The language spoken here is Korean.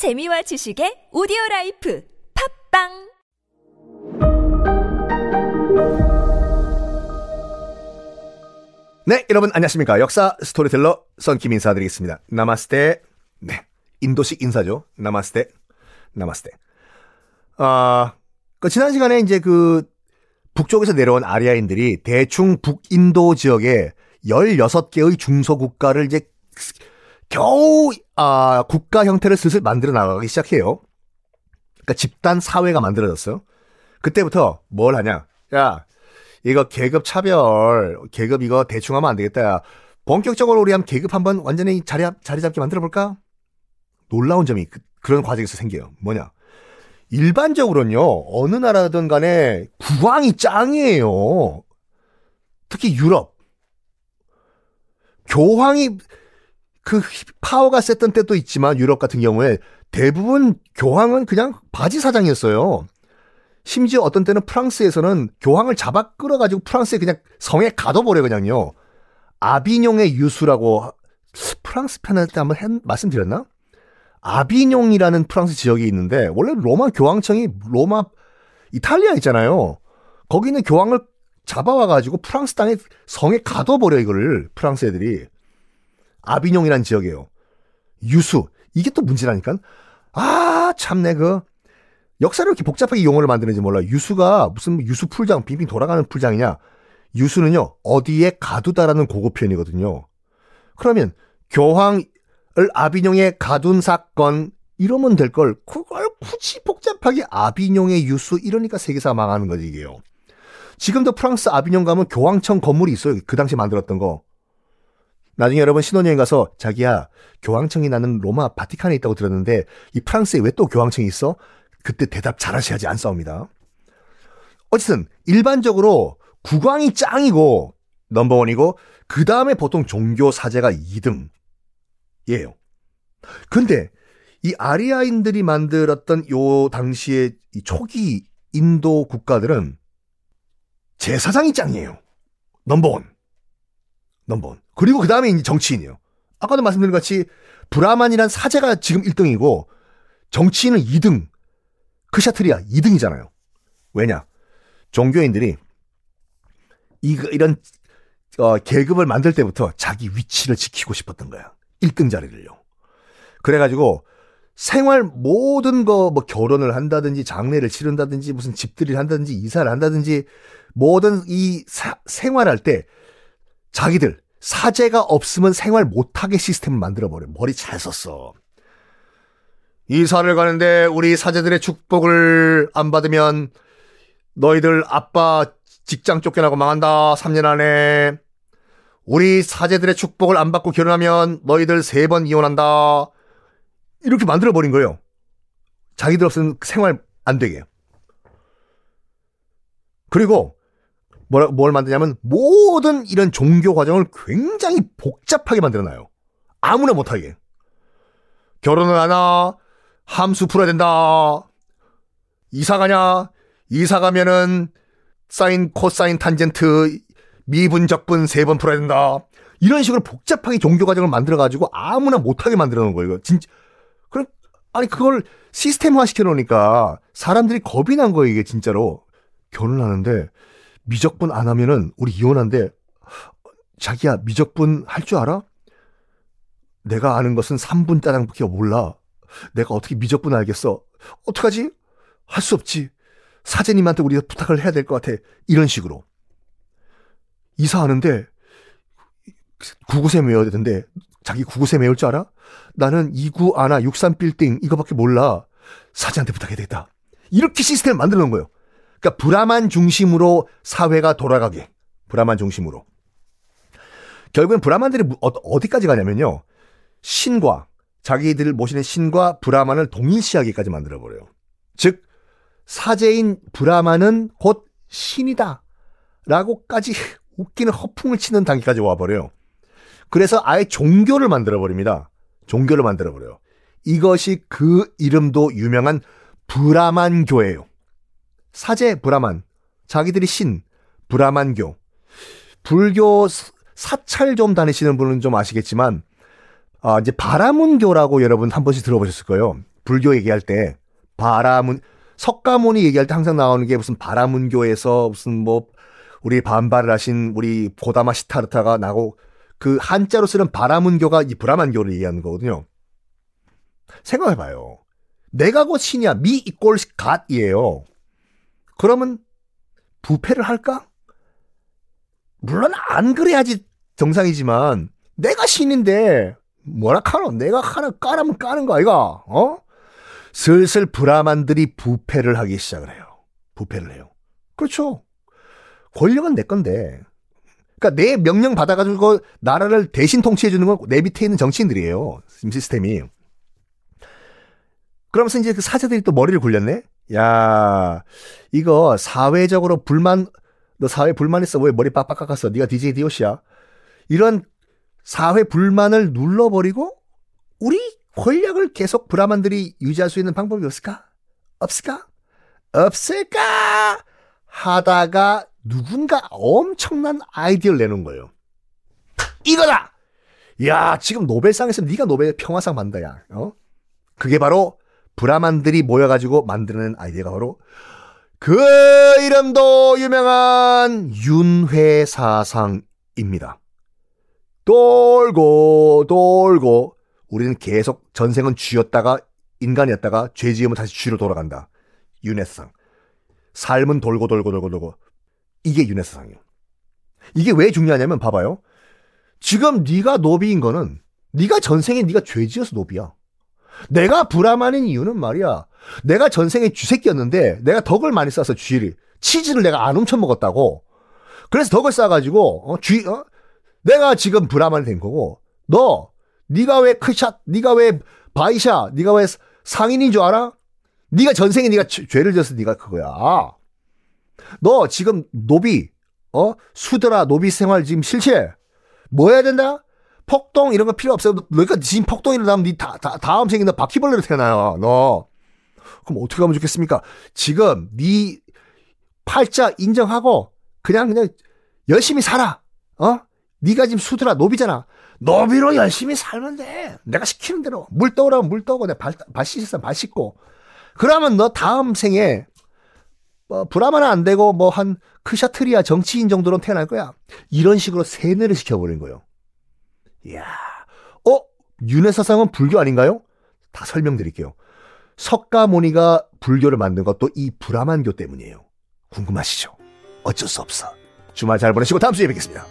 재미와 지식의 오디오 라이프 팟빵 네, 여러분 안녕하십니까. 역사 스토리텔러 썬킴 인사드리겠습니다. 나마스테. 네, 인도식 인사죠. 나마스테. 나마스테. 아, 그 지난 시간에 이제 그 북쪽에서 내려온 아리아인들이 대충 북인도 지역에 16개의 중소국가를 이제 겨우 아, 국가 형태를 슬슬 만들어 나가기 시작해요. 그러니까 집단 사회가 만들어졌어요. 그때부터 뭘 하냐? 야, 이거 계급 차별, 계급 이거 대충 하면 안 되겠다. 야. 본격적으로 우리 한번 계급 한번 완전히 자리, 자리 잡게 만들어 볼까? 놀라운 점이 그, 런 과정에서 생겨요. 뭐냐? 일반적으로는요, 어느 나라든 간에 국왕이 짱이에요. 특히 유럽. 교황이 그 파워가 셌던 때도 있지만 유럽 같은 경우에 대부분 교황은 그냥 바지 사장이었어요. 심지어 어떤 때는 프랑스에서는 교황을 잡아 끌어가지고 프랑스에 그냥 성에 가둬버려 그냥요. 아비뇽의 유수라고 프랑스 편할 때 한번 한, 말씀드렸나? 아비뇽이라는 프랑스 지역이 있는데 원래 로마 교황청이 로마 이탈리아 있잖아요. 거기는 교황을 잡아와가지고 프랑스 땅에 성에 가둬버려 이거를 프랑스 애들이 아비뇽이라는 지역이에요. 유수 이게 또 문제라니까. 아 참내 그 역사를 이렇게 복잡하게 용어를 만드는지 몰라. 유수가 무슨 유수 풀장, 빙빙 돌아가는 풀장이냐? 유수는요, 어디에 가두다라는 고급 표현이거든요. 그러면 교황을 아비뇽에 가둔 사건, 이러면 될 걸, 그걸 굳이 복잡하게 아비뇽의 유수, 이러니까 세계사가 망하는 거지, 이게요. 지금도 프랑스 아비뇽 가면 교황청 건물이 있어요. 그 당시 만들었던 거. 나중에 여러분 신혼여행 가서 자기야 교황청이 나는 로마 바티칸에 있다고 들었는데 이 프랑스에 왜 또 교황청이 있어? 그때 대답 잘하셔야지 안 싸웁니다. 어쨌든 일반적으로 국왕이 짱이고 넘버원이고 그 다음에 보통 종교 사제가 2등이에요. 근데 이 아리아인들이 만들었던 요 당시의 이 초기 인도 국가들은 제사장이 짱이에요. 넘버원. 넘버원. 그리고 그 다음에 정치인이에요. 아까도 말씀드린 것 같이 브라만이란 사제가 지금 1등이고 정치인은 2등. 크샤트리아 2등이잖아요. 왜냐? 종교인들이 이, 이런 어, 계급을 만들 때부터 자기 위치를 지키고 싶었던 거야. 1등 자리를요. 그래가지고 생활 모든 거 뭐 결혼을 한다든지 장례를 치른다든지 무슨 집들이를 한다든지 이사를 한다든지 모든 이 사, 생활할 때 자기들 사제가 없으면 생활 못하게 시스템을 만들어버려. 머리 잘 썼어. 이사를 가는데 우리 사제들의 축복을 안 받으면 너희들 아빠 직장 쫓겨나고 망한다. 3년 안에. 우리 사제들의 축복을 안 받고 결혼하면 너희들 세 번 이혼한다. 이렇게 만들어버린 거예요. 자기들 없으면 생활 안 되게. 그리고 뭘, 뭘 만드냐면 모든 이런 종교 과정을 굉장히 복잡하게 만들어놔요. 아무나 못하게. 결혼을 하나, 함수 풀어야 된다. 이사 가냐? 이사 가면은 사인, 코사인, 탄젠트, 미분, 적분 세 번 풀어야 된다. 이런 식으로 복잡하게 종교 과정을 만들어가지고 아무나 못하게 만들어 놓은 거예요. 진짜. 그럼, 아니, 그걸 시스템화 시켜놓으니까 사람들이 겁이 난 거예요, 이게 진짜로. 결혼하는데 미적분 안 하면은 우리 이혼한데 자기야, 미적분 할 줄 알아? 내가 아는 것은 3분 짜장밖에 몰라. 내가 어떻게 미적분 알겠어? 어떡하지? 할 수 없지. 사제님한테 우리가 부탁을 해야 될 것 같아. 이런 식으로. 이사하는데 구구세 외워야 되는데 자기 구구세 외울 줄 알아? 나는 2구 아나 63 빌딩 이거밖에 몰라. 사제한테 부탁해야 되겠다. 이렇게 시스템을 만들어 놓은 거예요. 그러니까 브라만 중심으로 사회가 돌아가게. 브라만 중심으로. 결국엔 브라만들이 어, 어디까지 가냐면요. 신과 자기들을 모시는 신과 브라만을 동일시하기까지 만들어버려요. 즉, 사제인 브라만은 곧 신이다. 라고까지 웃기는 허풍을 치는 단계까지 와버려요. 그래서 아예 종교를 만들어버립니다. 종교를 만들어버려요. 이것이 그 이름도 유명한 브라만교예요. 사제 브라만, 자기들이 신, 브라만교. 불교 사찰 좀 다니시는 분은 좀 아시겠지만 아, 이제 바라문교라고 여러분 한 번씩 들어보셨을 거예요. 불교 얘기할 때 바라문 석가모니 얘기할 때 항상 나오는 게 무슨 바라문교에서 무슨 뭐 우리 반발을 하신 우리 고다마 시타르타가 나고 그 한자로 쓰는 바라문교가 이 브라만교를 얘기하는 거거든요. 생각해봐요. 내가 곧 신이야. 미 이꼴 갓이에요. 그러면 부패를 할까? 물론 안 그래야지 정상이지만 내가 신인데 뭐라 카노? 내가 하나 까라면 까는 거 아이가? 어? 슬슬 브라만들이 부패를 하기 시작을 해요. 부패를 해요. 그렇죠. 권력은 내 건데. 그러니까 내 명령 받아가지고 나라를 대신 통치해 주는 건 내 밑에 있는 정치인들이에요. 시스템이. 그러면서 이제 그 사제들이 또 머리를 굴렸네? 야, 이거 사회적으로 불만, 너 사회 불만 있어. 왜 머리 빡빡 깎았어? 네가 DJ 디오시야. 이런 사회 불만을 눌러버리고 우리 권력을 계속 브라만들이 유지할 수 있는 방법이 없을까? 없을까? 없을까? 하다가 누군가 엄청난 아이디어를 내놓은 거예요. 이거다! 야, 지금 노벨상에서 네가 노벨 평화상 받는다, 야. 어? 그게 바로 브라만들이 모여가지고 만드는 아이디어가 바로 그 이름도 유명한 윤회사상입니다. 돌고 돌고 우리는 계속 전생은 쥐였다가 인간이었다가 죄 지으면 다시 쥐로 돌아간다. 윤회사상. 삶은 돌고 돌고 돌고 돌고 이게 윤회사상이에요. 이게 왜 중요하냐면 봐봐요. 지금 네가 노비인 거는 네가 전생에 네가 죄 지어서 노비야. 내가 브라만인 이유는 말이야. 내가 전생에 쥐새끼였는데 내가 덕을 많이 쌓아서 쥐를 치즈를 내가 안 훔쳐 먹었다고. 그래서 덕을 쌓아가지고 어, 쥐 어? 내가 지금 브라만이 된 거고 너 네가 왜 크샷 네가 왜 바이샤 네가 왜 상인인 줄 알아? 네가 전생에 네가 죄를 져서 네가 그거야. 너 지금 노비 어 수드라 노비 생활 지금 실체 뭐 해야 된다? 폭동 이런 거 필요 없어요. 너가 지금 폭동 일어나면 네 다, 다, 다음 생에 너 바퀴벌레로 태어나요. 너. 그럼 어떻게 하면 좋겠습니까? 지금 네 팔자 인정하고 그냥 그냥 열심히 살아. 어? 네가 지금 수드라 노비잖아. 노비로 열심히 살면 돼. 내가 시키는 대로 물 떠오라면 물 떠오고 내가 발, 발 씻으면 발 씻고. 그러면 너 다음 생에 뭐 브라마는 안 되고 뭐 한 크샤트리아 정치인 정도로 태어날 거야. 이런 식으로 세뇌를 시켜버린 거예요. 이야, 어? 윤회 사상은 불교 아닌가요? 다 설명드릴게요. 석가모니가 불교를 만든 것도 이 브라만교 때문이에요. 궁금하시죠? 어쩔 수 없어. 주말 잘 보내시고 다음 주에 뵙겠습니다.